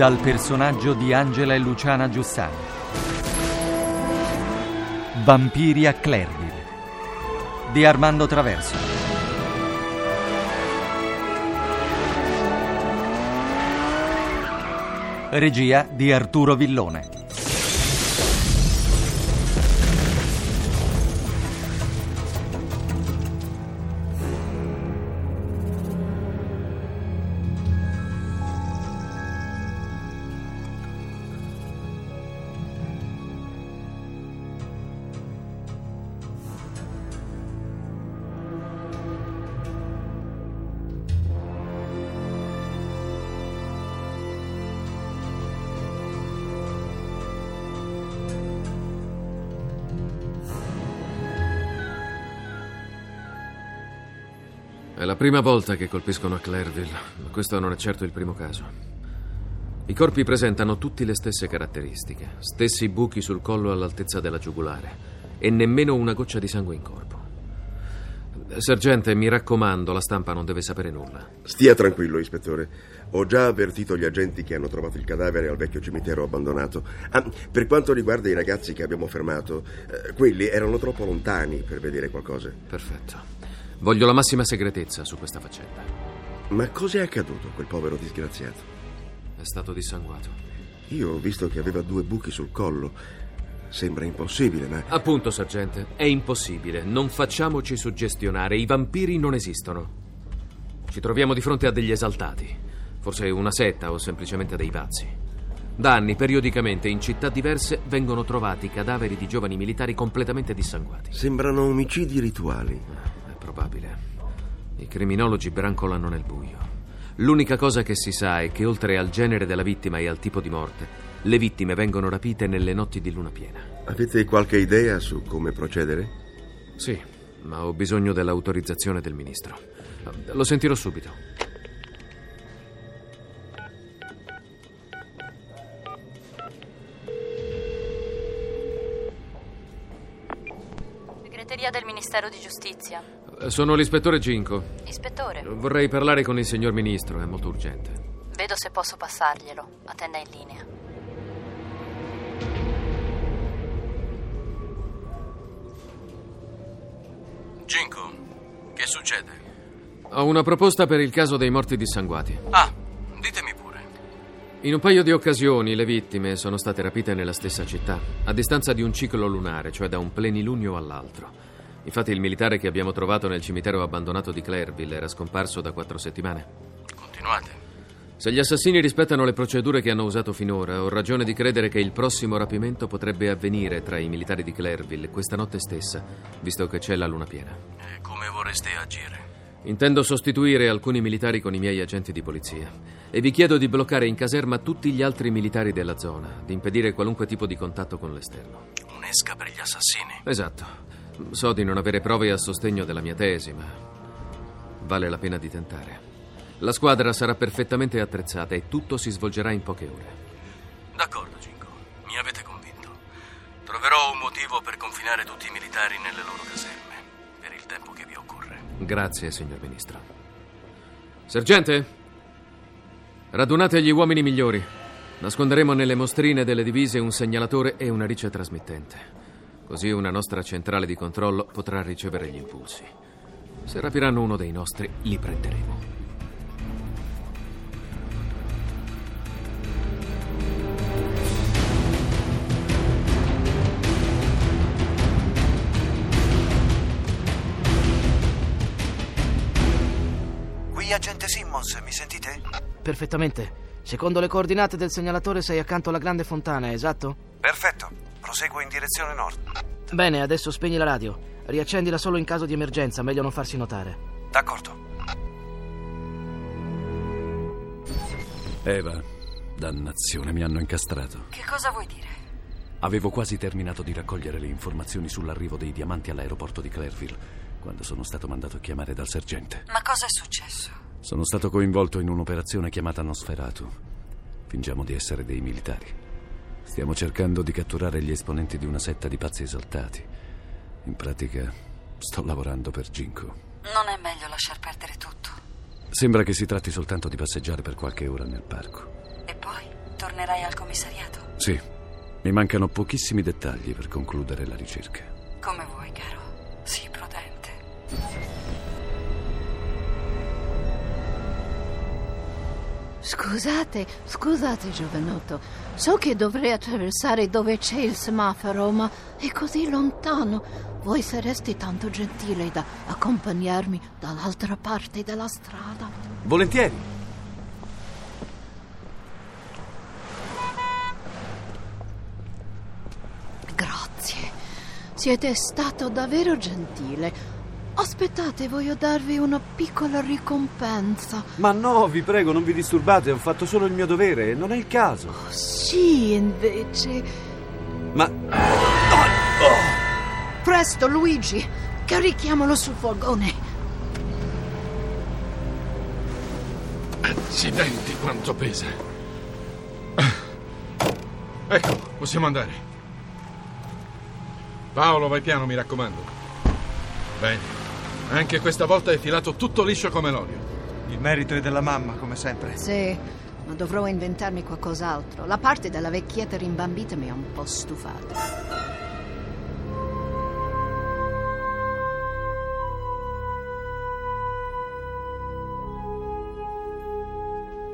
Dal personaggio di Angela e Luciana Giussani. Vampiri a Clerville. Di Armando Traverso. Regia di Arturo Villone. È la prima volta che colpiscono a Clairville, ma questo non è certo il primo caso. I corpi presentano tutti le stesse caratteristiche, stessi buchi sul collo all'altezza della giugulare e nemmeno una goccia di sangue in corpo. Sergente, mi raccomando, la stampa non deve sapere nulla. Stia tranquillo, ispettore. Ho già avvertito gli agenti che hanno trovato il cadavere al vecchio cimitero abbandonato. Ah, per quanto riguarda i ragazzi che abbiamo fermato, eh, quelli erano troppo lontani per vedere qualcosa. Perfetto. Voglio la massima segretezza su questa faccenda. Ma cos'è accaduto a quel povero disgraziato? È stato dissanguato. Io ho visto che aveva due buchi sul collo. Sembra impossibile, ma Appunto, sergente, è impossibile. Non facciamoci suggestionare. I vampiri non esistono. Ci troviamo di fronte a degli esaltati. Forse una setta o semplicemente dei pazzi. Da anni, periodicamente, in città diverse vengono trovati cadaveri di giovani militari completamente dissanguati. sembrano omicidi rituali. Probabile. I criminologi brancolano nel buio. L'unica cosa che si sa è che oltre al genere della vittima e al tipo di morte, le vittime vengono rapite nelle notti di luna piena. Avete qualche idea su come procedere? Sì, ma ho bisogno dell'autorizzazione del ministro. Lo sentirò subito. Segreteria del Ministero di Giustizia. Sono l'ispettore Ginco. Ispettore, Vorrei parlare con il signor ministro, è molto urgente. vedo se posso passarglielo. Attenda in linea. Ginko, che succede? Ho una proposta per il caso dei morti dissanguati. Ah, ditemi pure. In un paio di occasioni le vittime sono state rapite nella stessa città, a distanza di un ciclo lunare, cioè da un plenilunio all'altro. Infatti il militare che abbiamo trovato nel cimitero abbandonato di Clairville era scomparso da quattro settimane. Continuate. Se gli assassini rispettano le procedure che hanno usato finora, ho ragione di credere che il prossimo rapimento potrebbe avvenire tra i militari di Clairville questa notte stessa, visto che c'è la luna piena. E come vorreste agire? Intendo sostituire alcuni militari con i miei agenti di polizia e vi chiedo di bloccare in caserma tutti gli altri militari della zona, di impedire qualunque tipo di contatto con l'esterno. Un'esca per gli assassini. Esatto. So di non avere prove a sostegno della mia tesi, ma vale la pena di tentare. La squadra sarà perfettamente attrezzata e tutto si svolgerà in poche ore. D'accordo, Ginko. Mi avete convinto. Troverò un motivo per confinare tutti i militari nelle loro caserme, per il tempo che vi occorre. Grazie, signor Ministro. Sergente, radunate gli uomini migliori. Nasconderemo nelle mostrine delle divise un segnalatore e una rice trasmittente. Così una nostra centrale di controllo potrà ricevere gli impulsi. Se rapiranno uno dei nostri, li prenderemo. Qui agente Simmons, mi sentite? Perfettamente. Secondo le coordinate del segnalatore sei accanto alla grande fontana, esatto? Perfetto. Proseguo in direzione nord. Bene, adesso spegni la radio. Riaccendila solo in caso di emergenza, meglio non farsi notare. D'accordo. Eva, dannazione, mi hanno incastrato. Che cosa vuoi dire? Avevo quasi terminato di raccogliere le informazioni sull'arrivo dei diamanti all'aeroporto di Clairville quando sono stato mandato a chiamare dal sergente. Ma cosa è successo? Sono stato coinvolto in un'operazione chiamata Nosferatu. Fingiamo di essere dei militari. Stiamo cercando di catturare gli esponenti di una setta di pazzi esaltati. In pratica, sto lavorando per Ginko. Non è meglio lasciar perdere tutto. Sembra che si tratti soltanto di passeggiare per qualche ora nel parco. E poi tornerai al commissariato? Sì, mi mancano pochissimi dettagli per concludere la ricerca. Come vuoi, caro. Sii prudente. Scusate, scusate, giovanotto. So che dovrei attraversare dove c'è il semaforo, ma è così lontano. Voi sareste tanto gentile da accompagnarmi dall'altra parte della strada. Volentieri. Grazie. Siete stato davvero gentile. Aspettate, voglio darvi una piccola ricompensa. Ma no, vi prego, non vi disturbate, ho fatto solo il mio dovere, non è il caso. Sì, invece. Ma. Presto, Luigi, carichiamolo sul furgone. Accidenti, quanto pesa. Ecco, possiamo andare. Paolo, vai piano, mi raccomando. Bene. Anche questa volta hai filato tutto liscio come l'olio. Il merito è della mamma, come sempre. Sì, ma dovrò inventarmi qualcos'altro. La parte della vecchietta rimbambita mi ha un po' stufato.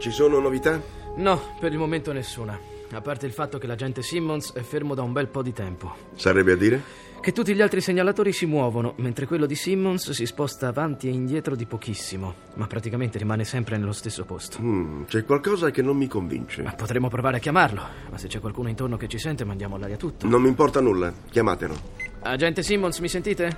Ci sono novità? No, per il momento nessuna. A parte il fatto che l'agente Simmons è fermo da un bel po' di tempo. Sarebbe a dire? Che tutti gli altri segnalatori si muovono, mentre quello di Simmons si sposta avanti e indietro di pochissimo, ma praticamente rimane sempre nello stesso posto. Mm, c'è qualcosa che non mi convince. Ma potremmo provare a chiamarlo, ma se c'è qualcuno intorno che ci sente mandiamo all'aria tutto. Non mi importa nulla, chiamatelo. Agente Simmons, mi sentite?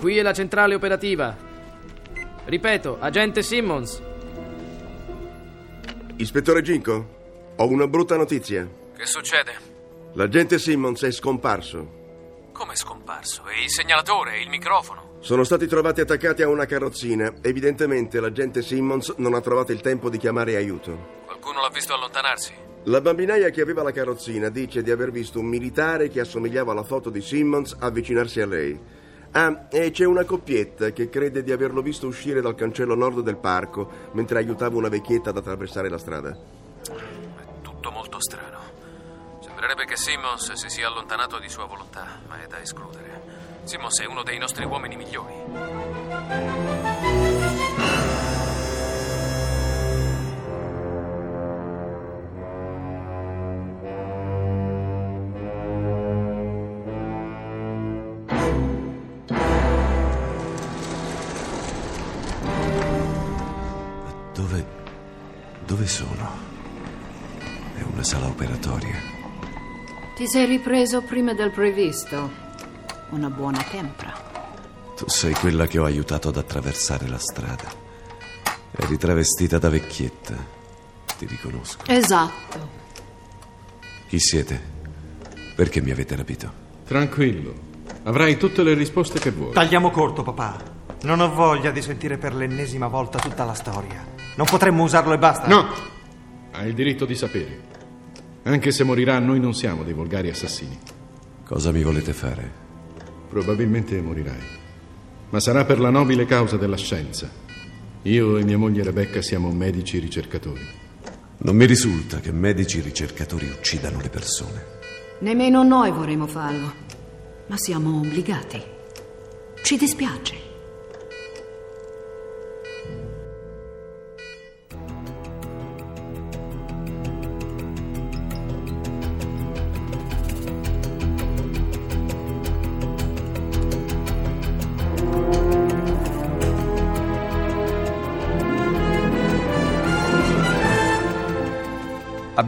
Qui è la centrale operativa. Ripeto, agente Simmons. Ispettore Ginko, ho una brutta notizia. Che succede? L'agente Simmons è scomparso. Come è scomparso? E il segnalatore e il microfono? Sono stati trovati attaccati a una carrozzina. Evidentemente l'agente Simmons non ha trovato il tempo di chiamare aiuto. Qualcuno l'ha visto allontanarsi? La bambinaia che aveva la carrozzina dice di aver visto un militare che assomigliava alla foto di Simmons avvicinarsi a lei. Ah, e c'è una coppietta che crede di averlo visto uscire dal cancello nord del parco mentre aiutava una vecchietta ad attraversare la strada. Tutto molto strano. Sembrerebbe che Simmons si sia allontanato di sua volontà, ma è da escludere. Simmons è uno dei nostri uomini migliori. Dove sono? Una sala operatoria. Ti sei ripreso prima del previsto. Una buona tempra. Tu sei quella che ho aiutato ad attraversare la strada. Eri travestita da vecchietta. Ti riconosco. Esatto. Chi siete? Perché mi avete rapito? Tranquillo. Avrai tutte le risposte che vuoi. Tagliamo corto, papà. Non ho voglia di sentire per l'ennesima volta tutta la storia. Non potremmo usarlo e basta? No! Hai il diritto di sapere. Anche se morirà, noi non siamo dei volgari assassini. Cosa mi volete fare? Probabilmente morirai. Ma sarà per la nobile causa della scienza. Io e mia moglie Rebecca siamo medici ricercatori. Non mi risulta che medici ricercatori uccidano le persone. Nemmeno noi vorremmo farlo. Ma siamo obbligati. Ci dispiace.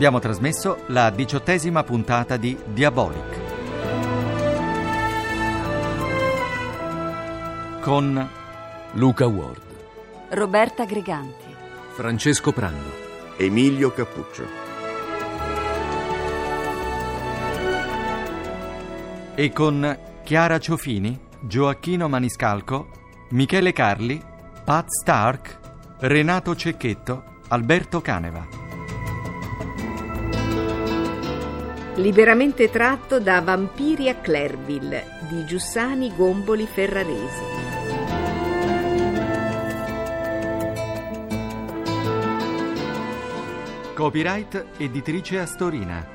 Abbiamo trasmesso la diciottesima puntata di Diabolic. Con Luca Ward, Roberta Greganti, Francesco Prando, Emilio Cappuccio. E con Chiara Ciofini, Gioacchino Maniscalco, Michele Carli, Pat Stark, Renato Cecchetto, Alberto Caneva. Liberamente tratto da Vampiri a Clerville di Giussani Gomboli Ferraresi. Copyright editrice Astorina.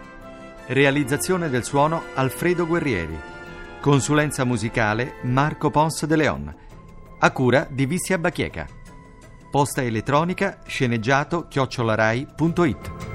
Realizzazione del suono Alfredo Guerrieri. Consulenza musicale Marco Pons de Leon. A cura di Vissia Bachieca. Posta elettronica sceneggiato chiocciolarai.it.